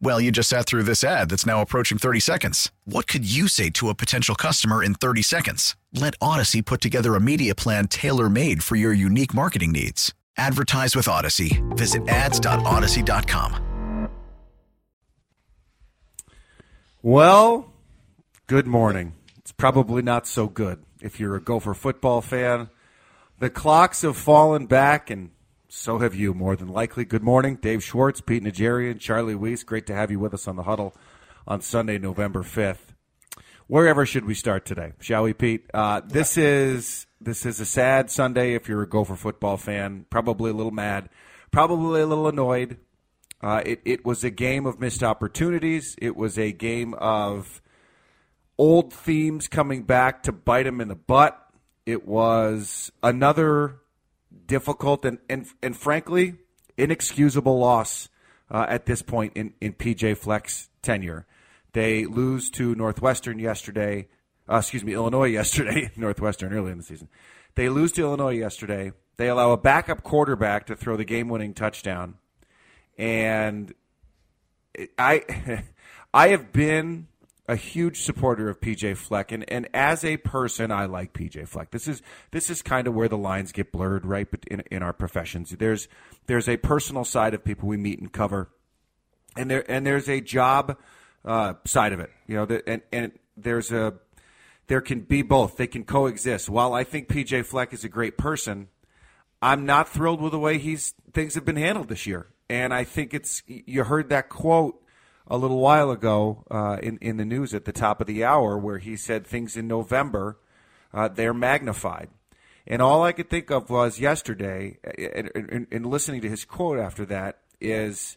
Well, you just sat through this ad that's now approaching 30 seconds. What could you say to a potential customer in 30 seconds? Let Odyssey put together a media plan tailor made for your unique marketing needs. Advertise with Odyssey. Visit ads.odyssey.com. Well, good morning. It's probably not so good if you're a Gopher football fan. The clocks have fallen back, and so have you, more than likely. Good morning, Dave Schwartz, Pete Najarian, Charlie Weiss. Great to have you with us on the huddle on Sunday, November 5th. Wherever should we start today? Shall we, Pete? Uh, this is this is a sad Sunday if you're a Gopher football fan. Probably a little mad, probably a little annoyed. Uh, it, it was a game of missed opportunities. It was a game of old themes coming back to bite him in the butt. It was another difficult and, and, and frankly, inexcusable loss uh, at this point in, in PJ Fleck's tenure. They lose to Northwestern yesterday. Uh, excuse me, Illinois yesterday. Northwestern early in the season. They lose to Illinois yesterday. They allow a backup quarterback to throw the game-winning touchdown, and I, I have been a huge supporter of PJ Fleck, and, and as a person, I like PJ Fleck. This is this is kind of where the lines get blurred, right? But In in our professions, there's there's a personal side of people we meet and cover, and there and there's a job uh, side of it. You know, the, and and there's a there can be both. They can coexist. While I think PJ Fleck is a great person, I'm not thrilled with the way he's things have been handled this year. And I think it's you heard that quote a little while ago uh, in in the news at the top of the hour where he said things in November uh, they're magnified. And all I could think of was yesterday, and listening to his quote after that, is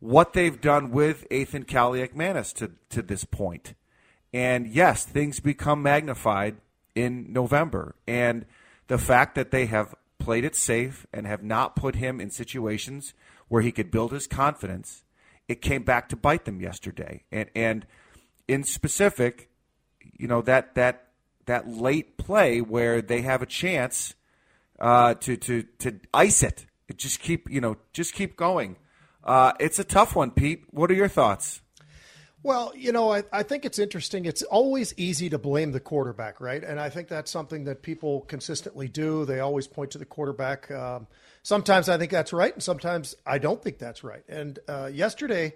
what they've done with Athan Kaliakmanis to, to this point. And yes, things become magnified in November. And the fact that they have played it safe and have not put him in situations where he could build his confidence it came back to bite them yesterday. And and in specific, you know that that that late play where they have a chance uh, to to to ice it. Just keep you know just keep going. Uh, it's a tough one, Pete. What are your thoughts? Well, you know, I, I think it's interesting. It's always easy to blame the quarterback, right? And I think that's something that people consistently do. They always point to the quarterback. Um, sometimes I think that's right, and sometimes I don't think that's right. And uh, yesterday,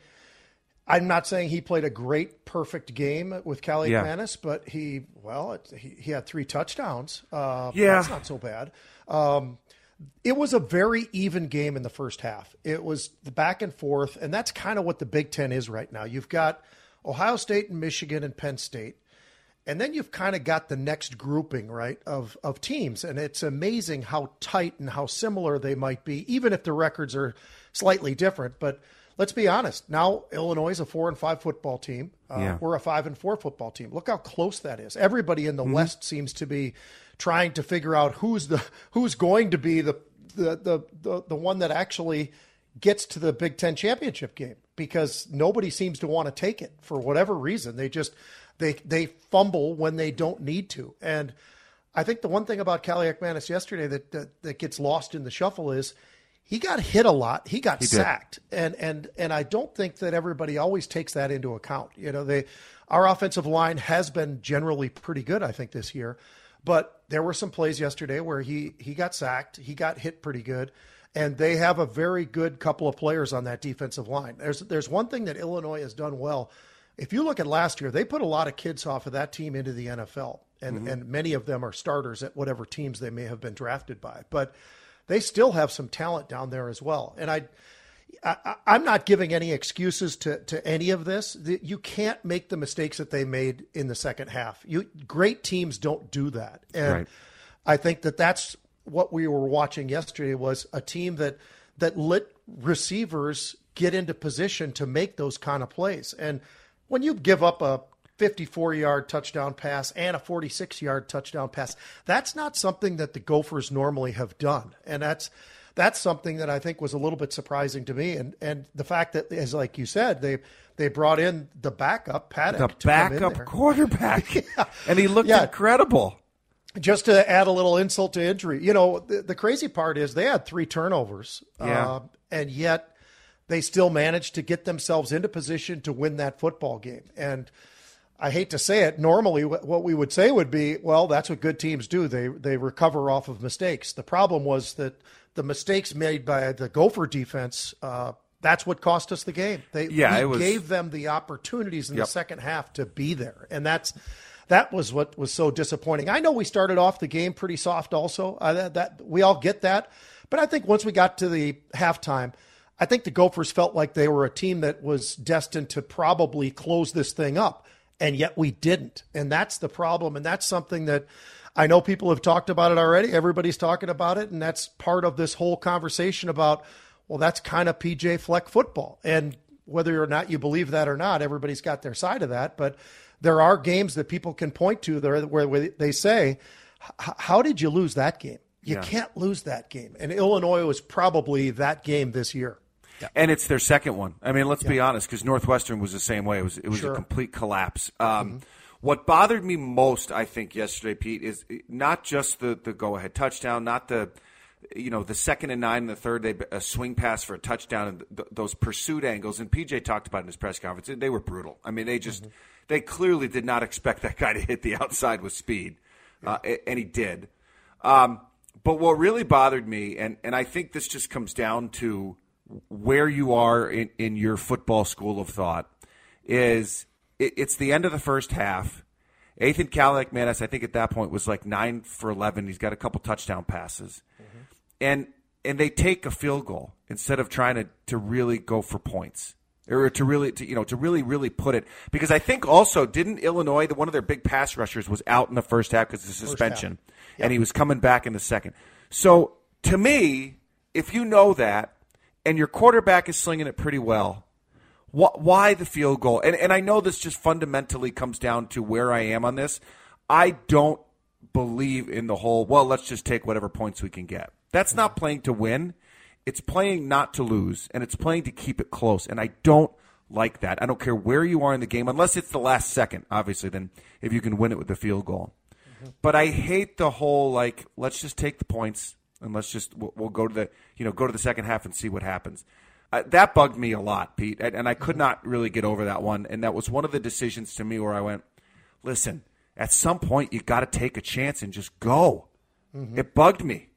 I'm not saying he played a great, perfect game with Cali yeah. Manis, but he, well, it, he, he, had three touchdowns. Uh, yeah. That's not so bad. Um, it was a very even game in the first half. It was the back and forth, and that's kind of what the Big Ten is right now. You've got Ohio State and Michigan and Penn State. And then you've kind of got the next grouping, right, of, of teams. And it's amazing how tight and how similar they might be, even if the records are slightly different. But let's be honest. Now Illinois is a four and five football team. Uh, yeah. We're a five and four football team. Look how close that is. Everybody in the mm-hmm. West seems to be trying to figure out who's the who's going to be the the the the, the one that actually gets to the Big Ten championship game because nobody seems to want to take it for whatever reason. They just they they fumble when they don't need to. And I think the one thing about Kaliakmanis yesterday that, that, that gets lost in the shuffle is he got hit a lot. He got he sacked, and and and I don't think that everybody always takes that into account. You know, they our offensive line has been generally pretty good, I think, this year. But there were some plays yesterday where he he got sacked, he got hit pretty good, and they have a very good couple of players on that defensive line. There's there's one thing that Illinois has done well if you look at last year, they put a lot of kids off of that team into the NFL, and Mm-hmm. and many of them are starters at whatever teams they may have been drafted by, but they still have some talent down there as well. And I, I I'm not giving any excuses to to any of this. You can't make the mistakes that they made in the second half. You great teams don't do that, and Right. I think that that's what we were watching yesterday was a team that that let receivers get into position to make those kind of plays. And when you give up a 54 yard touchdown pass and a 46 yard touchdown pass, that's not something that the Gophers normally have done. And that's that's something that I think was a little bit surprising to me. And and the fact that, as like you said, they they brought in the backup Paddock, The to come in backup quarterback. And he looked Yeah. incredible. just to add a little insult to injury, you know, the, the crazy part is they had three turnovers, Yeah. uh, and yet they still managed to get themselves into position to win that football game. And I hate to say it, normally what we would say would be, well, that's what good teams do. They they recover off of mistakes. The problem was that the mistakes made by the Gopher defense. Uh, that's what cost us the game. They Yeah, was- gave them the opportunities in Yep. the second half to be there, and that's that was what was so disappointing. I know we started off the game pretty soft, also uh, that, that we all get that, but I think once we got to the halftime, I think the Gophers felt like they were a team that was destined to probably close this thing up, and yet we didn't, and that's the problem, and that's something that. I know people have talked about it already. Everybody's talking about it, and that's part of this whole conversation about well, that's kind of PJ Fleck football. And whether or not you believe that or not, everybody's got their side of that. But there are games that people can point to there where where they say, "How did you lose that game? You can't lose that game." And Illinois was probably that game this year. And it's their second one. I mean, let's be honest, because Northwestern was the same way. It was it was Sure. a complete collapse. Um, What bothered me most, I think, yesterday, Pete, is not just the the go ahead touchdown, not the you know the second and nine and the third they a swing pass for a touchdown and th- those pursuit angles. And PJ talked about in his press conference. They were brutal. I mean, they just they clearly did not expect that guy to hit the outside with speed, uh, and he did. Um, but what really bothered me, and, and I think this just comes down to where you are in, in your football school of thought, is it, it's the end of the first half. Ethan Kalanick, man, I think at that point was like nine for eleven. He's got a couple touchdown passes, mm-hmm. and and they take a field goal instead of trying to, to really go for points or to really to, you know to really really put it because I think also didn't Illinois the one of their big pass rushers was out in the first half because of the suspension and he was coming back in the second. So to me, if you know that and your quarterback is slinging it pretty well, wh- why the field goal? And and I know this just fundamentally comes down to where I am on this. I don't believe in the whole, well, let's just take whatever points we can get. That's not playing to win. It's playing not to lose, and it's playing to keep it close. And I don't like that. I don't care where you are in the game, unless it's the last second, obviously, then if you can win it with the field goal. But I hate the whole, like, let's just take the points and let's just, we'll, we'll go to the, you know, go to the second half and see what happens. Uh, that bugged me a lot, Pete, and, and I could not really get over that one. And that was one of the decisions to me where I went, listen, at some point you got to take a chance and just go. It bugged me.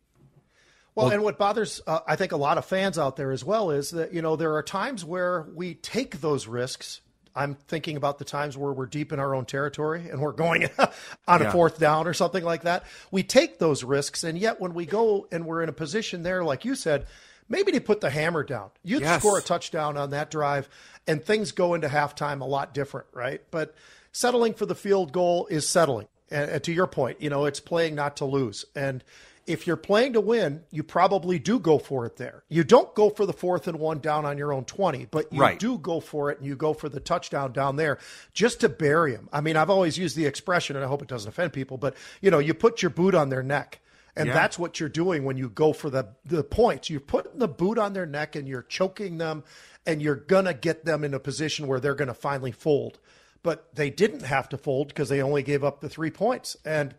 Well, and what bothers, uh, I think, a lot of fans out there as well is that, you know, there are times where we take those risks. I'm thinking about the times where we're deep in our own territory and we're going on Yeah. a fourth down or something like that. We take those risks. And yet, when we go and we're in a position there, like you said, maybe to put the hammer down, you'd Yes. score a touchdown on that drive and things go into halftime a lot different, right? But settling for the field goal is settling. And, and to your point, you know, it's playing not to lose. And if you're playing to win, you probably do go for it there. You don't go for the fourth and one down on your own 20, but you Right. do go for it and you go for the touchdown down there just to bury him. I mean, I've always used the expression, and I hope it doesn't offend people, but you know, you put your boot on their neck. And Yeah. that's what you're doing when you go for the, the points. You're putting the boot on their neck and you're choking them, and you're going to get them in a position where they're going to finally fold. But they didn't have to fold because they only gave up the three points. And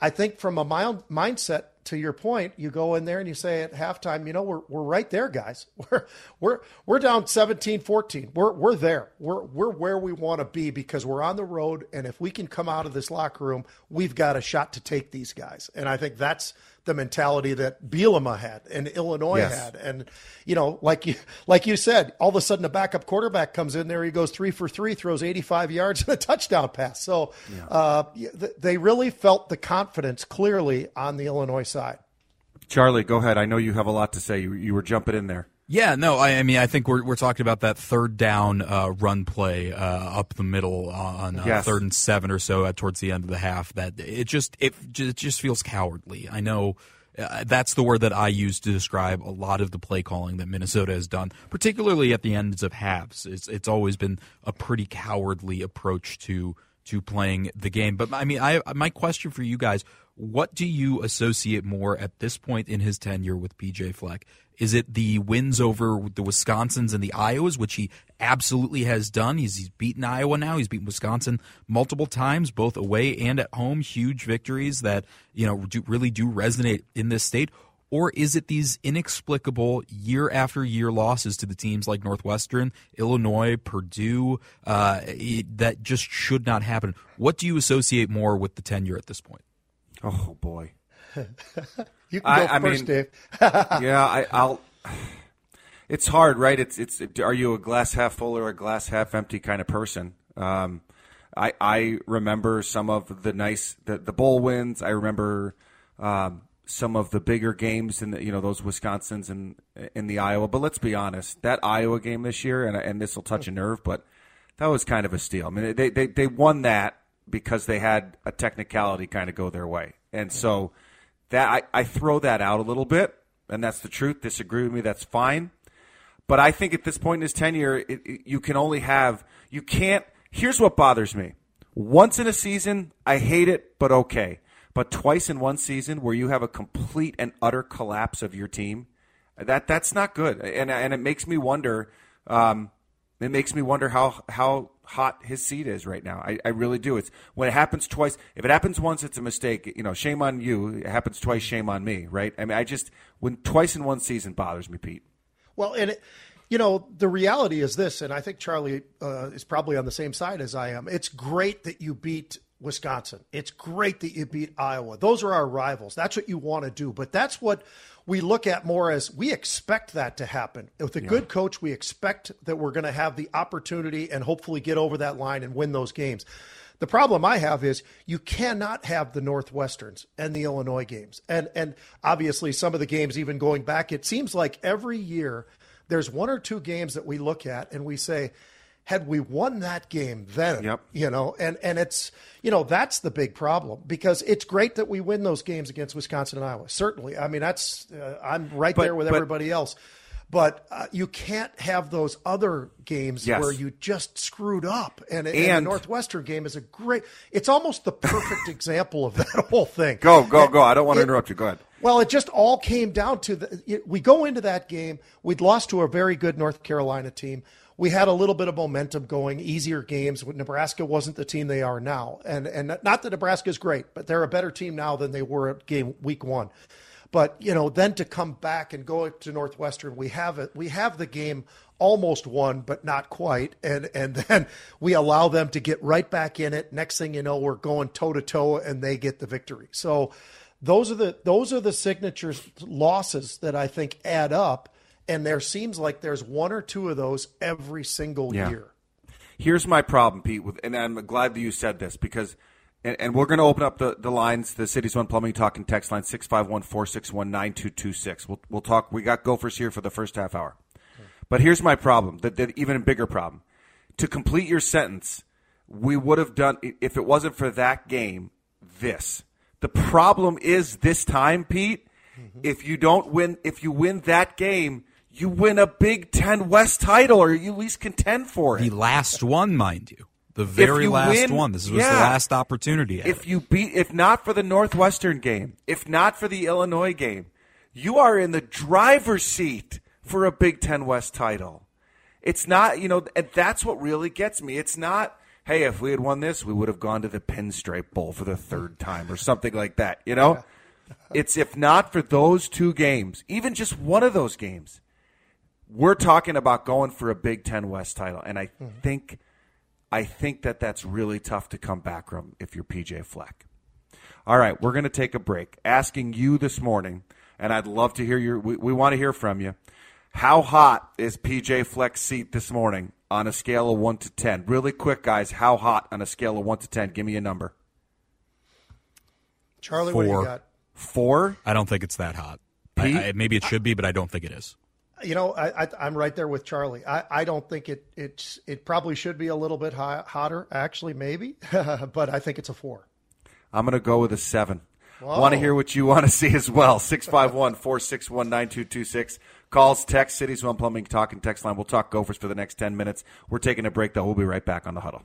I think from a mild mindset, to your point, you go in there and you say at halftime, you know, we're, we're right there, guys. We're, we're, we're down 17, 14. We're, we're there. We're, we're where we want to be because we're on the road. And if we can come out of this locker room, we've got a shot to take these guys. And I think that's the mentality that Bielema had and Illinois Yes. had. And, you know, like you, like you said, all of a sudden a backup quarterback comes in there. He goes three for three, throws 85 yards and a touchdown pass. So uh, yeah, th- they really felt the confidence clearly on the Illinois side. Charlie, go ahead. I know you have a lot to say. You, you were jumping in there. Yeah, no, I, I mean, I think we're we're talking about that third down uh, run play uh, up the middle on uh, Yes. third and seven or so uh, towards the end of the half. That it just it, it just feels cowardly. I know uh, that's the word that I use to describe a lot of the play calling that Minnesota has done, particularly at the ends of halves. It's it's always been a pretty cowardly approach to to playing the game. But I mean, I my question for you guys: What do you associate more at this point in his tenure with PJ Fleck? Is it the wins over the Wisconsins and the Iowas, which he absolutely has done? He's, he's beaten Iowa now. He's beaten Wisconsin multiple times, both away and at home. Huge victories that you know do, really do resonate in this state. Or is it these inexplicable year after year losses to the teams like Northwestern, Illinois, Purdue uh, it- that just should not happen? What do you associate more with the tenure at this point? Oh boy. You can I- go I first, mean- Dave. yeah, I, I'll. It's hard, right? It's it's. Are you a glass half full or a glass half empty kind of person? Um, I I remember some of the nice the the bowl wins. I remember um, some of the bigger games in the, you know those Wisconsins and in the Iowa. But let's be honest, that Iowa game this year, and and this will touch a nerve, but that was kind of a steal. I mean, they they they won that because they had a technicality kind of go their way, and so that I, I throw that out a little bit, and that's the truth. Disagree with me, that's fine. But I think at this point in his tenure, it, it- you can only have you can't. Here's what bothers me: once in a season, I hate it, but okay. But twice in one season, where you have a complete and utter collapse of your team, that that's not good, and and it makes me wonder. Um, it makes me wonder how how hot his seat is right now. I, I really do. It's when it happens twice. If it happens once, it's a mistake. You know, shame on you. It happens twice, shame on me. Right? I mean, I just when twice in one season bothers me, Pete. Well, and it, you know, the reality is this, and I think Charlie uh, is probably on the same side as I am. It's great that you beat Wisconsin. It's great that you beat Iowa. Those are our rivals. That's what you want to do. But that's what we look at more as we expect that to happen. With a good coach, we expect that we're going to have the opportunity and hopefully get over that line and win those games. The problem I have is you cannot have the Northwesterns and the Illinois games. And and obviously some of the games even going back, it seems like every year there's one or two games that we look at and we say, had we won that game then, Yep. you know, and and it's you know that's the big problem because it's great that we win those games against Wisconsin and Iowa. Certainly, I mean that's uh, I'm right But- there with but- everybody else. But uh, you can't have those other games Yes. where you just screwed up. And, and, And- the Northwestern game is a great. It's almost the perfect example of that whole thing. Go, go, go. I don't want to It- interrupt you. Go ahead. well, it just all came down to the. it- We go into that game. We'd lost to a very good North Carolina team. We had a little bit of momentum going, easier games. Nebraska wasn't the team they are now, and and not that Nebraska is great, but they're a better team now than they were at game week one. But you know, then to come back and go to Northwestern, we have it. We have the game almost won, but not quite, and and then we allow them to get right back in it. Next thing you know, we're going toe to toe, and they get the victory. So those are the those are the signature losses that I think add up, and there seems like there's one or two of those every single Yeah. year. Here's my problem, Pete, with, and I'm glad that you said this because, and, and we're going to open up the, the lines, the Cities One Plumbing Talking text line, 651 461 9226. We'll we'll talk. We got gophers here for the first half hour. But here's my problem, the, the even bigger problem. To complete your sentence, we would have done, if it wasn't for that game, this. The problem is this time, Pete, if you don't win, if you win that game, you win a Big Ten West title or you at least contend for it. The last one, mind you. The very last win- one. This was yeah. the last opportunity. if it. you beat if not for the Northwestern game, if not for the Illinois game, you are in the driver's seat for a Big 10 West title. It's not, you know, and that's what really gets me. It's not, hey, if we had won this, we would have gone to the Pinstripe Bowl for the third time or something like that, you know? It's if not for those two games, even just one of those games, we're talking about going for a Big 10 West title and I mm-hmm. think I think that that's really tough to come back from if you're PJ Fleck. All right, we're going to take a break. Asking you this morning, and I'd love to hear your. We, we want to hear from you. How hot is PJ Fleck's seat this morning on a scale of one to ten? Really quick, guys. How hot on a scale of one to ten? Give me a number. Charlie, what do you Four. got? Four. I don't think it's that hot. I, I, maybe it should be, but I don't think it is. You know, I, I, I'm right there with Charlie. I, I don't think it it's it probably should be a little bit hot, hotter, actually, maybe, but I think it's a four. I'm going to go with a seven. Whoa. Want to hear what you want to see as well. 651 461 9226. Calls, text, Cities One Plumbing, talking text line. We'll talk Gophers for the next 10 minutes. We're taking a break, though. We'll be right back on the huddle.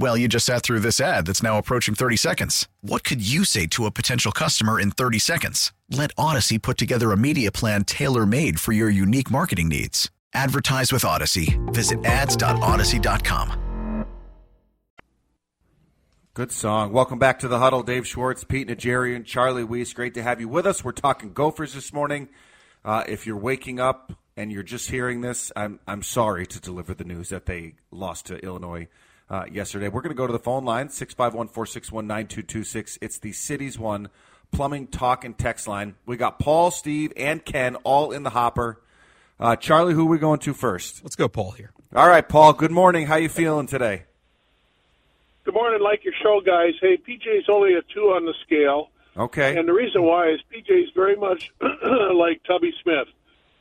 Well, you just sat through this ad that's now approaching 30 seconds. What could you say to a potential customer in 30 seconds? Let Odyssey put together a media plan tailor made for your unique marketing needs. Advertise with Odyssey. Visit ads.odyssey.com. Good song. Welcome back to the huddle. Dave Schwartz, Pete Najarian, and Charlie Weiss. Great to have you with us. We're talking Gophers this morning. Uh, if you're waking up and you're just hearing this, I'm I'm sorry to deliver the news that they lost to Illinois uh, yesterday. We're going to go to the phone line 651-461-9226. It's the Cities One Plumbing Talk and Text line. We got Paul, Steve, and Ken all in the hopper. Uh, Charlie, who are we going to first? Let's go, Paul. Here. All right, Paul. Good morning. How you feeling today? Good morning, like your show, guys. Hey, PJ's only a two on the scale, Okay. and the reason why is PJ's very much like Tubby Smith.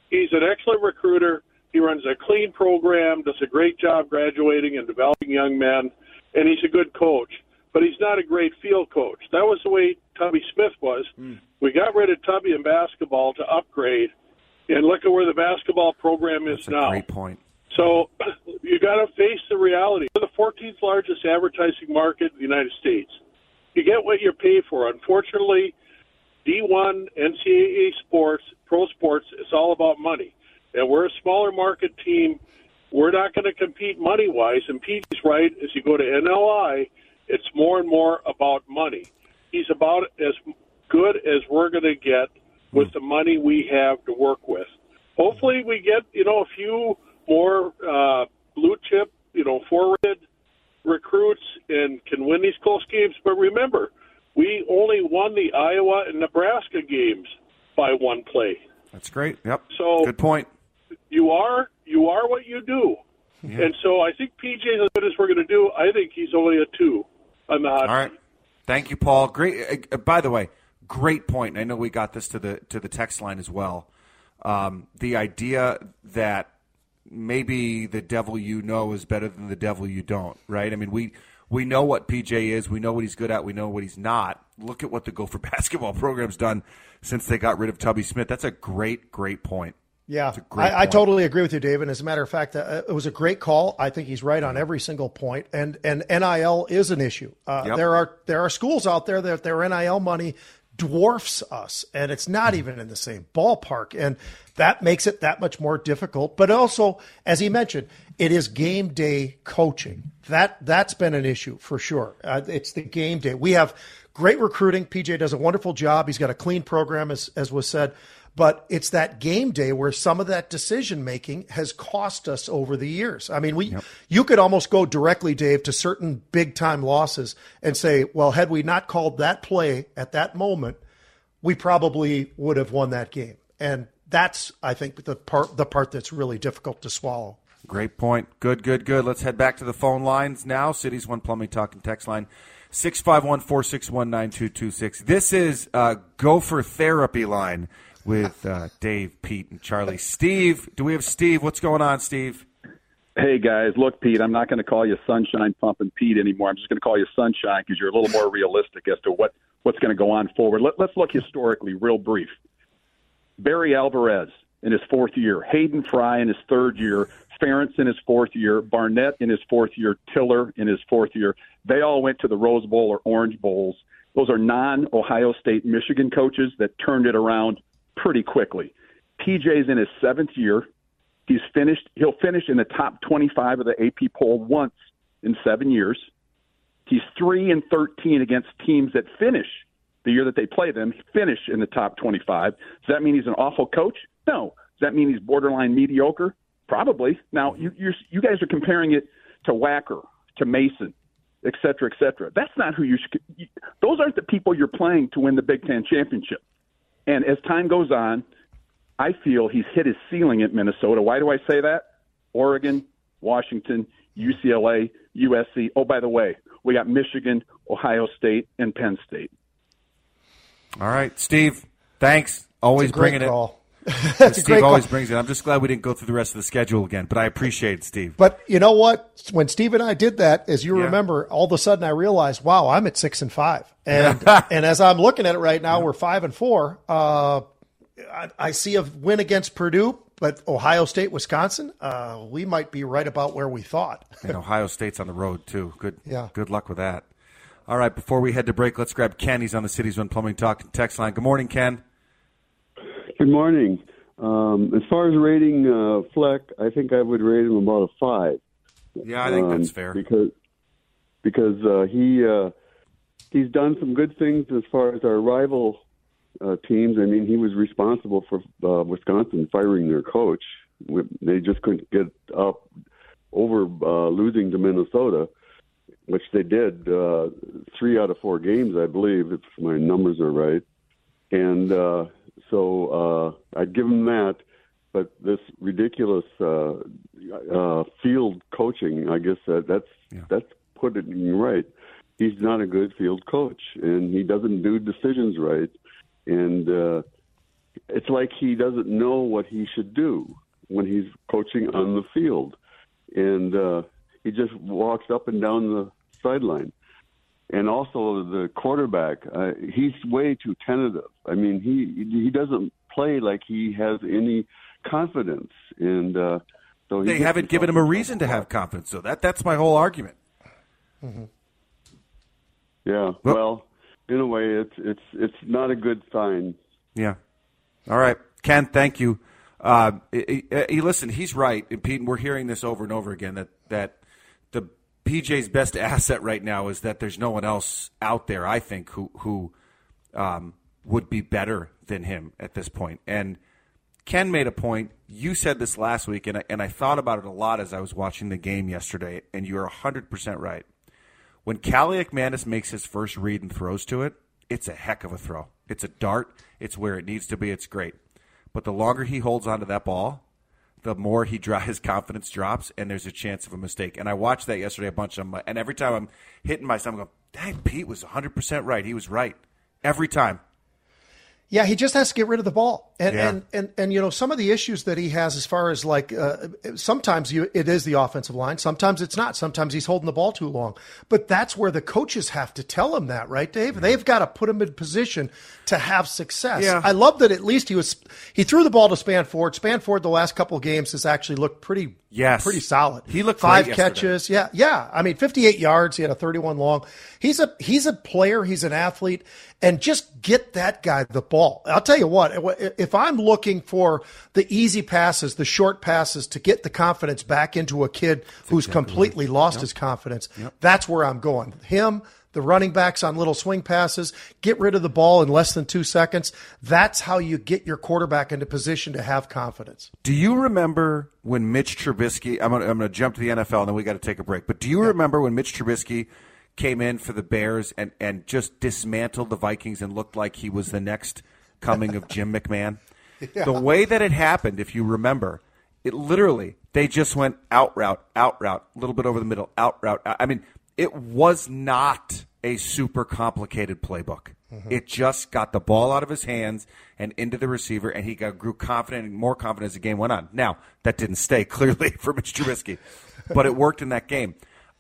He's an excellent recruiter. He runs a clean program, does a great job graduating and developing young men, and he's a good coach. But he's not a great field coach. That was the way Tubby Smith was. Hmm. We got rid of Tubby in basketball to upgrade, and look at where the basketball program is That's a now. great point. So you got to face the reality. We're the 14th largest advertising market in the United States. You get what you pay for. Unfortunately, D1, NCAA sports, pro sports, it's all about money. And we're a smaller market team. We're not going to compete money wise. And Pete's right. As you go to NLI, it's more and more about money. He's about as good as we're going to get with the money we have to work with. Hopefully, we get you know a few more uh, blue chip, you know, forwarded recruits and can win these close games. But remember, we only won the Iowa and Nebraska games by one play. That's great. Yep. So- good point. You are you are what you do. And so I think PJ is as good as we're going to do. I think he's only a two on the hot All right. Thank you, Paul. Great. Uh, by the way, great point. I know we got this to the to the text line as well. Um, the idea that maybe the devil you know is better than the devil you don't. Right? I mean, we we know what PJ is. We know what he's good at. We know what he's not. Look at what the Gopher basketball program's done since they got rid of Tubby Smith. That's a great, great point. Yeah, It's a great I, I totally agree with you, Dave. And as a matter of fact, uh, it was a great call. I think he's right on every single point. And and NIL is an issue. Uh, Yep. There are there are schools out there that their NIL money dwarfs us, and it's not even in the same ballpark, and that makes it that much more difficult. But also, as he mentioned, it is game day coaching. That that's been an issue for sure. Uh, it's the game day. We have great recruiting. PJ does a wonderful job. He's got a clean program, as as was said. But it's that game day where some of that decision making has cost us over the years. I mean, we you could almost go directly, Dave, to certain big time losses and say, well, had we not called that play at that moment, we probably would have won that game. And that's, I think, the part the part that's really difficult to swallow. Great point. Good, good, good. Let's head back to the phone lines now. Cities One Plumbing Talk and Text line 651 461 9226. This is uh, Gopher Therapy line with uh, Dave, Pete, and Charlie. Steve, do we have Steve? What's going on, Steve? Hey guys, look, Pete. I'm not going to call you Sunshine Pumping Pete anymore. I'm just going to call you Sunshine because you're a little more realistic as to what what's going to go on forward. Let, let's look historically, real brief. Barry Alvarez in his fourth year, Hayden Fry in his third year, Ferentz in his fourth year, Barnett in his fourth year, Tiller in his fourth year. They all went to the Rose Bowl or Orange Bowls. Those are non Ohio State Michigan coaches that turned it around pretty quickly. PJ's in his seventh year. He's finished. He'll finish in the top 25 of the AP poll once in seven years. He's three and 13 against teams that finish the year that they play them. Finish in the top 25. Does that mean he's an awful coach? No. Does that mean he's borderline mediocre? Probably. Now you you guys are comparing it to Wacker, to Mason, et cetera, et cetera. That's not who you should. Those aren't the people you're playing to win the Big Ten championship. And as time goes on, I feel he's hit his ceiling at Minnesota. Why do I say that? Oregon, Washington, UCLA, USC. Oh, by the way, we got Michigan, Ohio State, and Penn State. All right, Steve. Thanks. Always bringing call. it. Steve always call. brings it. I'm just glad we didn't go through the rest of the schedule again, but I appreciate it, Steve. But you know what? When Steve and I did that, as you yeah. remember, all of a sudden I realized, wow, I'm at six and five, and and as I'm looking at it right now, yeah. we're five and four. Uh, I, I, see a win against Purdue, but Ohio State, Wisconsin, uh, we might be right about where we thought. and Ohio State's on the road too. Good. Yeah. Good luck with that. All right, before we head to break, let's grab Ken. He's on the Cities One Plumbing Talk text line. Good morning, Ken. Good morning. Um, as far as rating uh, Fleck, I think I would rate him about a five. Yeah, I think um, that's fair because because uh, he uh, he's done some good things as far as our rival uh, teams. I mean, he was responsible for uh, Wisconsin firing their coach. They just couldn't get up over uh, losing to Minnesota which they did uh, three out of four games, I believe, if my numbers are right. And uh, so uh, I'd give him that. But this ridiculous uh, uh, field coaching, I guess uh, that's yeah. that's put it right. He's not a good field coach, and he doesn't do decisions right. And uh, it's like he doesn't know what he should do when he's coaching on the field, and uh, he just walks up and down the sideline. And also the quarterback, uh, he's way too tentative. I mean, he he doesn't play like he has any confidence, and uh, so they haven't given him a reason to have confidence. So that that's my whole argument. Mm-hmm. Yeah, well, well, in a way, it's it's it's not a good sign. Yeah. All right, Ken. Thank you. Uh, he, he, listen, he's right, and Pete. And we're hearing this over and over again that that PJ's best asset right now is that there's no one else out there. I think who who um, would be better than him at this point. And Ken made a point. You said this last week, and I, and I thought about it a lot as I was watching the game yesterday. And you are hundred percent right. When Kaliakmanis makes his first read and throws to it, it's a heck of a throw. It's a dart. It's where it needs to be. It's great. But the longer he holds onto that ball, the more he dry, his confidence drops, and there's a chance of a mistake. And I watched that yesterday a bunch. of them, and every time I'm hitting myself, I'm going, "Dang, Pete was 100 percent right. He was right every time." Yeah, he just has to get rid of the ball, and yeah. and, and and you know some of the issues that he has as far as like uh, sometimes you, it is the offensive line, sometimes it's not. Sometimes he's holding the ball too long, but that's where the coaches have to tell him that, right, Dave? Mm-hmm. They've got to put him in position to have success. Yeah. I love that at least he was he threw the ball to Spann-Ford. Spann-Ford the last couple of games has actually looked pretty yes. pretty solid. He looked five catches. Yeah, yeah. I mean, 58 yards. He had a 31 long. He's a he's a player. He's an athlete and just get that guy the ball. I'll tell you what, if I'm looking for the easy passes, the short passes to get the confidence back into a kid that's who's exactly completely right. lost yep. his confidence, yep. that's where I'm going. Him, the running backs on little swing passes, get rid of the ball in less than two seconds. That's how you get your quarterback into position to have confidence. Do you remember when Mitch Trubisky? I'm going to jump to the NFL and then we got to take a break. But do you remember when Mitch Trubisky – came in for the Bears and, and just dismantled the Vikings and looked like he was the next coming of Jim McMahon. Yeah. The way that it happened, if you remember, it literally they just went out route, out route, a little bit over the middle, out route. I mean, it was not a super complicated playbook. Mm-hmm. It just got the ball out of his hands and into the receiver, and he got grew confident and more confident as the game went on. Now that didn't stay clearly for Mitch Trubisky, but it worked in that game.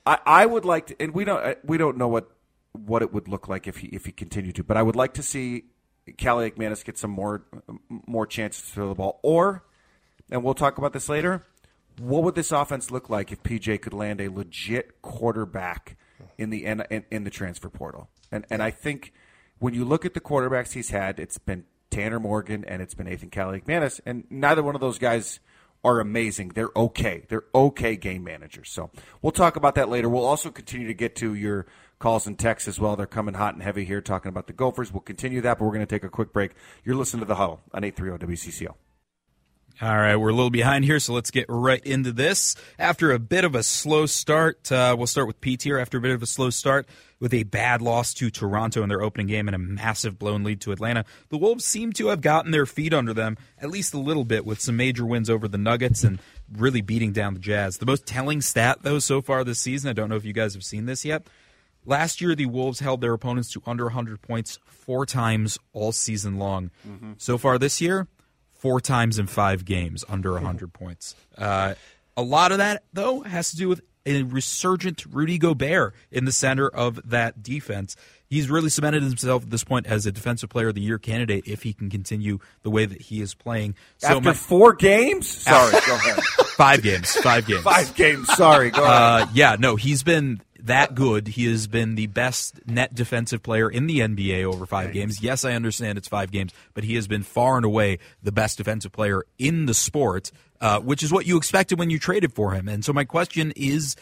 I, I would like to, and we don't uh, we don't know what what it would look like if he if he continued to, but I would like to see Kaliakmanis get some more more chances to throw the ball, or, and we'll talk about this later. What would this offense look like if PJ could land a legit quarterback in the in, in the transfer portal? And and I think when you look at the quarterbacks he's had, it's been Tanner Morgan and it's been Kaliakmanis, and neither one of those guys are amazing. They're okay. They're okay game managers. So we'll talk about that later. We'll also continue to get to your calls and texts as well. They're coming hot and heavy here talking about the Gophers. We'll continue that, but we're going to take a quick break. You're listening to The Huddle on 830 WCCO. All right, we're a little behind here, so let's get right into this. After a bit of a slow start, uh, we'll start with Pete here. After a bit of a slow start with a bad loss to Toronto in their opening game and a massive blown lead to Atlanta, the Wolves seem to have gotten their feet under them at least a little bit with some major wins over the Nuggets and really beating down the Jazz. The most telling stat, though, so far this season, I don't know if you guys have seen this yet. Last year, the Wolves held their opponents to under 100 points four times all season long. Mm-hmm. So far this year, four times in five games under 100 points. Uh, a lot of that, though, has to do with a resurgent Rudy Gobert in the center of that defense. He's really cemented himself at this point as a Defensive Player of the Year candidate if he can continue the way that he is playing. So After my, four games? Sorry, go ahead. Five games. Five games. Five games. Sorry, go ahead. Uh, yeah, no, he's been that good. He has been the best net defensive player in the NBA over five games. Yes, I understand it's five games, but he has been far and away the best defensive player in the sport, uh, which is what you expected when you traded for him. And so my question is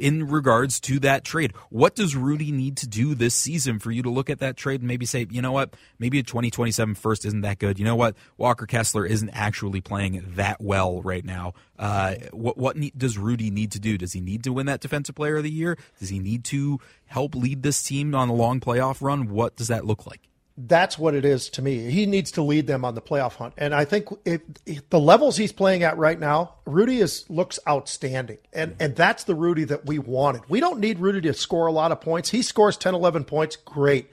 in regards to that trade. What does Rudy need to do this season for you to look at that trade and maybe say, you know what, maybe a 2027 first isn't that good. You know what, Walker Kessler isn't actually playing that well right now. Uh, what what need, does Rudy need to do? Does he need to win that Defensive Player of the Year? Does he need to help lead this team on a long playoff run? What does that look like? That's what it is to me. He needs to lead them on the playoff hunt, and I think if, if the levels he's playing at right now, Rudy is looks outstanding, and and that's the Rudy that we wanted. We don't need Rudy to score a lot of points. He scores 10, 11 points, great,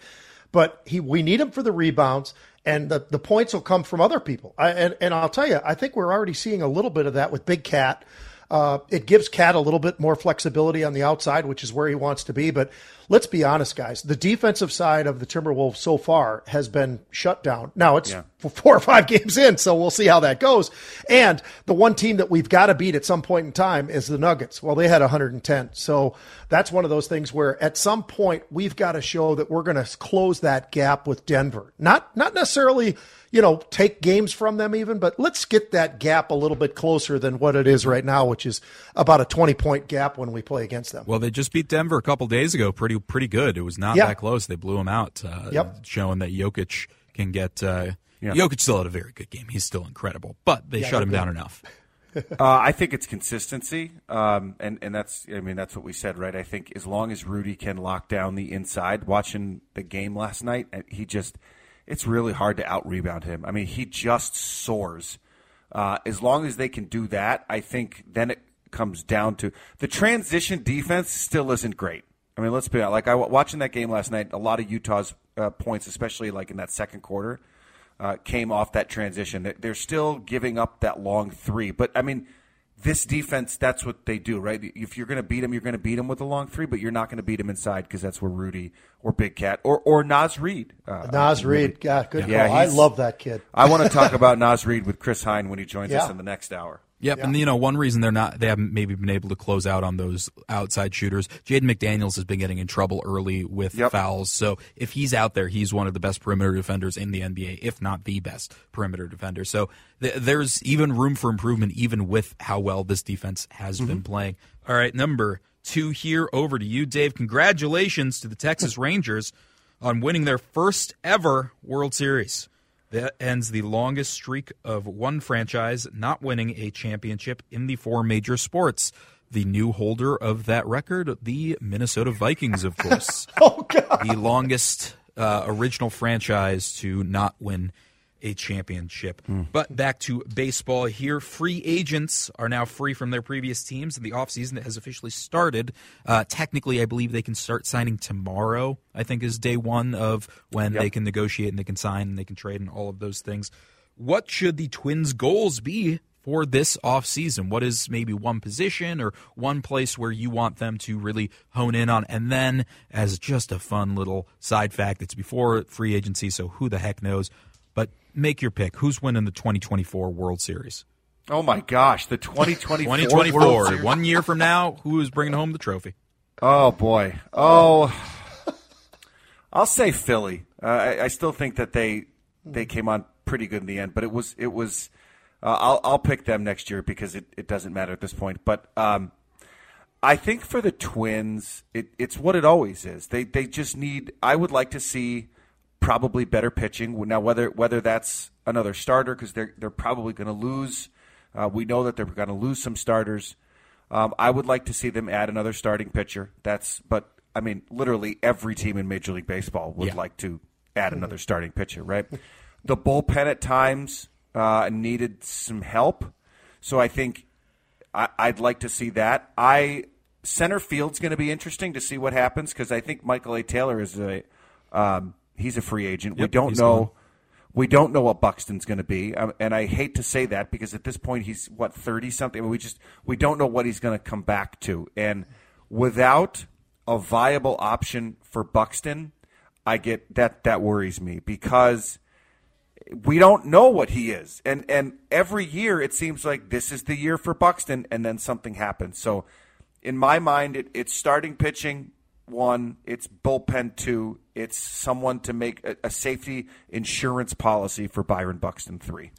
but he we need him for the rebounds, and the the points will come from other people. I, and and I'll tell you, I think we're already seeing a little bit of that with Big Cat. Uh, it gives Cat a little bit more flexibility on the outside, which is where he wants to be. But let's be honest, guys. The defensive side of the Timberwolves so far has been shut down. Now it's yeah. four or five games in, so we'll see how that goes. And the one team that we've got to beat at some point in time is the Nuggets. Well, they had 110. So that's one of those things where at some point we've got to show that we're going to close that gap with Denver. Not not necessarily you know, take games from them even, but let's get that gap a little bit closer than what it is right now, which is about a 20 point gap when we play against them. Well, they just beat Denver a couple days ago. Pretty, pretty good. It was not that close. They blew him out, uh, yep. showing that Jokic can get, uh, yep. Jokic still had a very good game. He's still incredible, but they yeah, shut him good. down enough. uh, I think it's consistency, um, and and that's I mean that's what we said, right? I think as long as Rudy can lock down the inside, watching the game last night, he just it's really hard to out rebound him. I mean, he just soars. Uh, as long as they can do that, I think then it comes down to the transition defense still isn't great. I mean, let's be honest. Like I was watching that game last night, a lot of Utah's uh, points, especially like in that second quarter, uh, came off that transition. They're still giving up that long three, but I mean, this defense, that's what they do, right? If you're going to beat them, you're going to beat them with a long three, but you're not going to beat them inside because that's where Rudy or Big Cat or or Naz Reid. Uh, Naz Reid, yeah, good yeah, call. I love that kid. I want to talk about Naz Reid with Chris Hine when he joins yeah. us in the next hour. Yep, yeah. and you know one reason they're not they haven't maybe been able to close out on those outside shooters. Jaden McDaniels has been getting in trouble early with yep. fouls, so if he's out there, he's one of the best perimeter defenders in the NBA, if not the best perimeter defender. So th- there's even room for improvement, even with how well this defense has mm-hmm. been playing. All right, number two here over to you, Dave. Congratulations to the Texas Rangers on winning their first ever World Series. That ends the longest streak of one franchise not winning a championship in the four major sports. The new holder of that record, the Minnesota Vikings, of course. oh, God. The longest uh, original franchise to not win a championship. Mm. But back to baseball here. Free agents are now free from their previous teams, and the offseason that has officially started. Uh, technically, I believe they can start signing tomorrow, I think is day one of when yep. they can negotiate and they can sign and they can trade and all of those things. What should the Twins' goals be for this offseason? What is maybe one position or one place where you want them to really hone in on? And then, as just a fun little side fact, it's before free agency, so who the heck knows? Make your pick. Who's winning the 2024 World Series? Oh my gosh, the 2024 2024. One year from now, who is bringing home the trophy? Oh boy. Oh, I'll say Philly. Uh, I, I, still think that they they came on pretty good in the end, but it was it was. Uh, I'll I'll pick them next year because it, it doesn't matter at this point. But um, I think for the Twins, it, it's what it always is. They they just need. I would like to see probably better pitching now. Whether whether that's another starter because they're they're probably going to lose. Uh, we know that they're going to lose some starters. Um, I would like to see them add another starting pitcher. That's but I mean, literally every team in Major League Baseball would yeah. like to add another starting pitcher, right? The bullpen at times uh, needed some help, so I think I, would like to see that. I center field's going to be interesting to see what happens because I think Michael A. Taylor is a um, he's a free agent. Yep, we don't know. Gone. We don't know what Buxton's going to be, um, and I hate to say that because at this point he's what thirty something. We just we don't know what he's going to come back to, and without a viable option for Buxton, I get that that worries me because we don't know what he is. And and every year it seems like this is the year for Buxton and then something happens. So in my mind it, it's starting pitching one, it's bullpen two, it's someone to make a, a safety insurance policy for Byron Buxton three.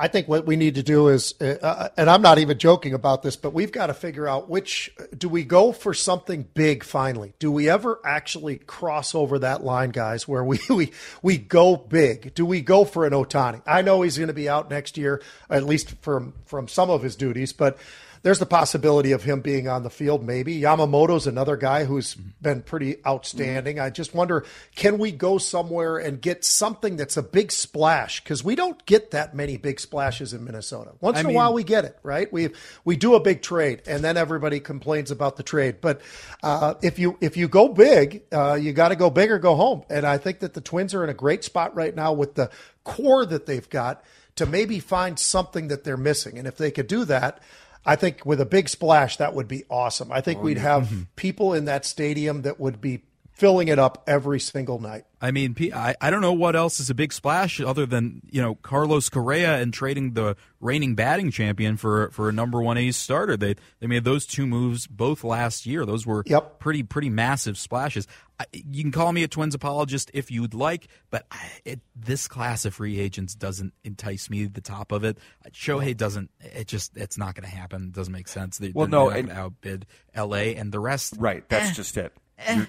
I think what we need to do is, uh, uh, and I'm not even joking about this, but we've got to figure out which do we go for something big finally? Do we ever actually cross over that line, guys, where we we we go big? Do we go for an Ohtani? I know he's going to be out next year, at least from from some of his duties, but there's the possibility of him being on the field, maybe. Yamamoto's another guy who's been pretty outstanding. Mm-hmm. I just wonder can we go somewhere and get something that's a big splash? Because we don't get that many big splashes in Minnesota. Once I in mean, a while, we get it, right? We we do a big trade, and then everybody complains about the trade. But uh, if you if you go big, uh, you got to go big or go home. And I think that the Twins are in a great spot right now with the core that they've got to maybe find something that they're missing. And if they could do that, I think with a big splash, that would be awesome. I think oh, we'd have mm-hmm. people in that stadium that would be filling it up every single night. I mean, I, I don't know what else is a big splash other than you know Carlos Correa and trading the reigning batting champion for for a number one ace starter. They they made those two moves both last year. Those were yep. pretty pretty massive splashes. I, you can call me a Twins apologist if you'd like, but I, it, this class of free agents doesn't entice me. The top of it, Shohei doesn't. It just it's not going to happen. It doesn't make sense. They, well, no, and, outbid L.A. and the rest. Right, that's eh, just it. Eh.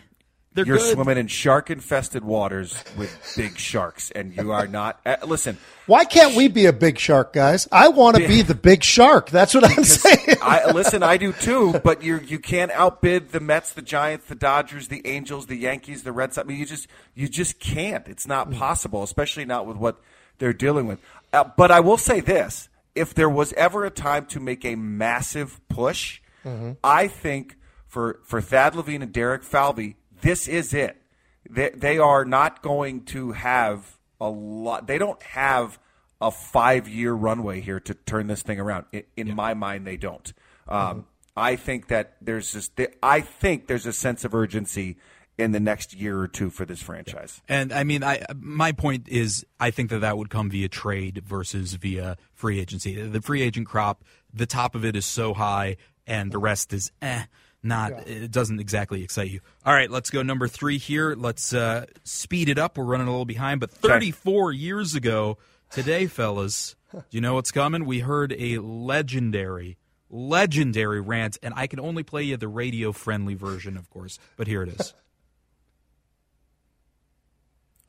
They're You're good. swimming in shark infested waters with big sharks, and you are not. Uh, listen. Why can't we be a big shark, guys? I want to be the big shark. That's what I'm saying. I, listen, I do too, but you you can't outbid the Mets, the Giants, the Dodgers, the Angels, the Yankees, the Red Sox. I mean, you just you just can't. It's not possible, especially not with what they're dealing with. Uh, but I will say this: if there was ever a time to make a massive push, mm-hmm. I think for for Thad Levine and Derek Falvey this is it. They, they are not going to have a lot. They don't have a five year runway here to turn this thing around. In, in yeah. my mind, they don't. Um, mm-hmm. I think that there's this. I think there's a sense of urgency in the next year or two for this franchise. And I mean, I my point is, I think that that would come via trade versus via free agency. The free agent crop, the top of it is so high, and the rest is eh not yeah. it doesn't exactly excite you. All right, let's go number three here. Let's uh, speed it up. We're running a little behind, but 34 okay. years ago today, fellas, do you know what's coming? We heard a legendary, legendary rant, and I can only play you the radio friendly version, of course. But here it is.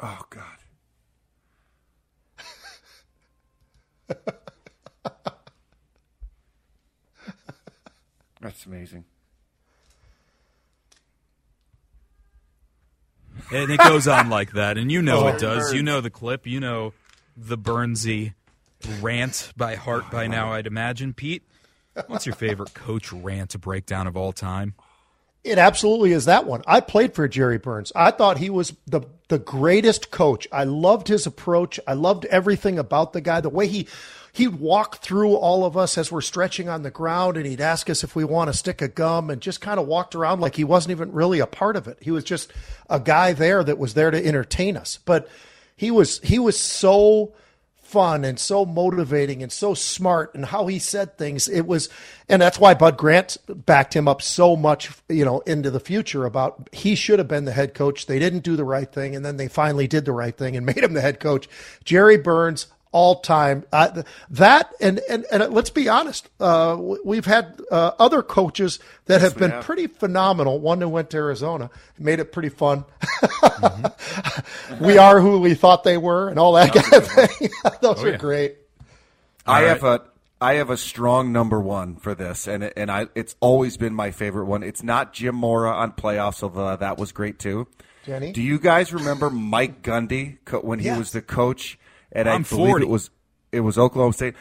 oh God. That's amazing. And it goes on like that, and you know oh, it does. You know the clip. You know the Burnsy rant by heart by now. I'd imagine. Pete, what's your favorite coach rant breakdown of all time? It absolutely is that one. I played for Jerry Burns. I thought he was the the greatest coach. I loved his approach. I loved everything about the guy. The way he he'd walk through all of us as we're stretching on the ground and he'd ask us if we want to stick a gum and just kind of walked around like he wasn't even really a part of it. He was just a guy there that was there to entertain us. But he was he was so fun and so motivating and so smart and how he said things. It was, and that's why Bud Grant backed him up so much, you know, into the future about he should have been the head coach. They didn't do the right thing. And then they finally did the right thing and made him the head coach. Jerry Burns, all time. Uh, that and, and and let's be honest, uh, we've had uh, other coaches that yes, have been have. pretty phenomenal. One who went to Arizona made it pretty fun. Mm-hmm. we are who we thought they were, and all that kind of thing. Those oh, are yeah. great. I have a I have a strong number one for this, and and I it's always been my favorite one. It's not Jim Mora on playoffs, although that was great too. Jenny, do you guys remember Mike Gundy when he yes. was the coach? And I'm I believe 40. it was it was Oklahoma State.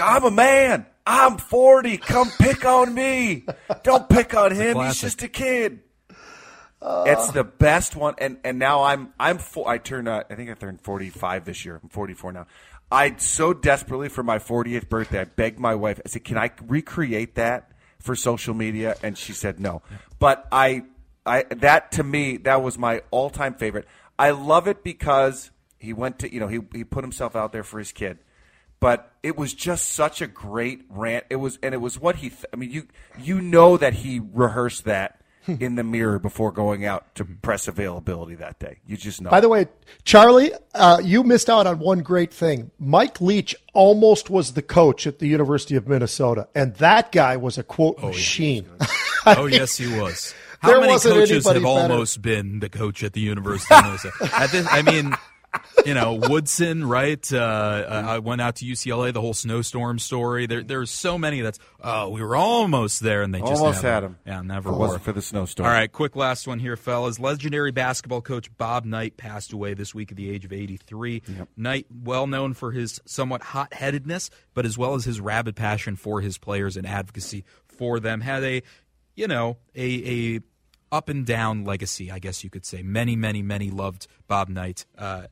I'm a man. I'm 40. Come pick on me. Don't pick on him. He's just a kid. Uh, it's the best one, and and now I'm I'm four, I turned uh, I think I turned 45 this year. I'm 44 now. I so desperately for my 40th birthday, I begged my wife. I said, "Can I recreate that for social media?" And she said no. But I I that to me that was my all time favorite. I love it because he went to, you know, he, he put himself out there for his kid. But it was just such a great rant. It was, and it was what he, th- I mean, you, you know that he rehearsed that in the mirror before going out to press availability that day. You just know. By the way, Charlie, uh, you missed out on one great thing. Mike Leach almost was the coach at the University of Minnesota, and that guy was a quote oh, machine. oh, yes, he was. How many coaches have better. almost been the coach at the University of Minnesota? this, I mean, you know, Woodson, right? Uh, uh, I went out to UCLA, the whole snowstorm story. There, there's so many that's, oh, we were almost there, and they just almost had him. Yeah, never wasn't for the snowstorm. All right, quick last one here, fellas. Legendary basketball coach Bob Knight passed away this week at the age of 83. Yep. Knight, well known for his somewhat hot headedness, but as well as his rabid passion for his players and advocacy for them, had a, you know, a, a up and down legacy, I guess you could say. Many, many, many loved Bob Knight, uh,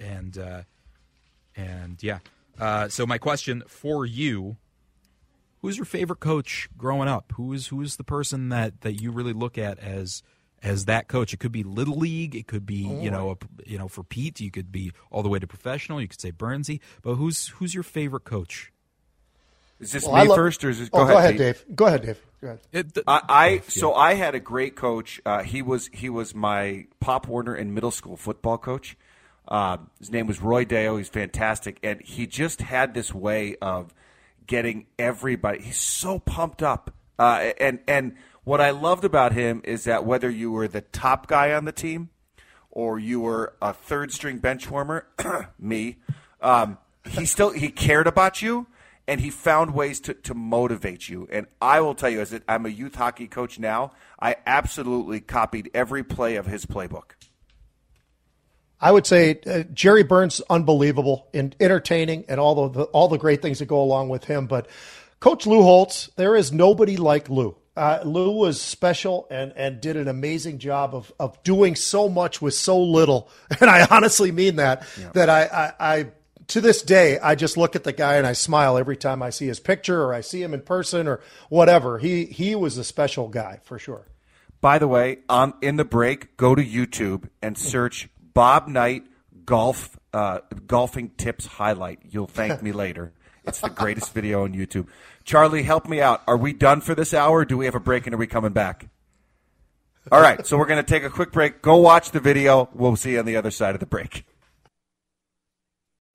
and uh, and yeah. Uh, so my question for you: Who's your favorite coach growing up? Who is who is the person that that you really look at as as that coach? It could be little league. It could be you know a, you know for Pete. You could be all the way to professional. You could say Burnsy. But who's who's your favorite coach? Is this well, me love, first, or is this? Go, oh, ahead, go ahead, Dave. Dave. Go ahead, Dave. Go ahead. It, the, I, I so I had a great coach. Uh, he was he was my Pop Warner and middle school football coach. Uh, his name was Roy Deo. He's fantastic, and he just had this way of getting everybody. He's so pumped up, uh, and and what I loved about him is that whether you were the top guy on the team or you were a third string bench warmer, me, um, he still he cared about you and he found ways to, to motivate you. And I will tell you, as I'm a youth hockey coach now, I absolutely copied every play of his playbook. I would say uh, Jerry Burns unbelievable and entertaining and all the, the, all the great things that go along with him. But Coach Lou Holtz, there is nobody like Lou. Uh, Lou was special and, and did an amazing job of, of doing so much with so little. And I honestly mean that, yeah. that I, I, I to this day, I just look at the guy and I smile every time I see his picture or I see him in person or whatever. He he was a special guy for sure. By the way, on in the break, go to YouTube and search Bob Knight golf uh, golfing tips highlight. You'll thank me later. It's the greatest video on YouTube. Charlie, help me out. Are we done for this hour? do we have a break and are we coming back? All right, so we're going to take a quick break. Go watch the video. We'll see you on the other side of the break.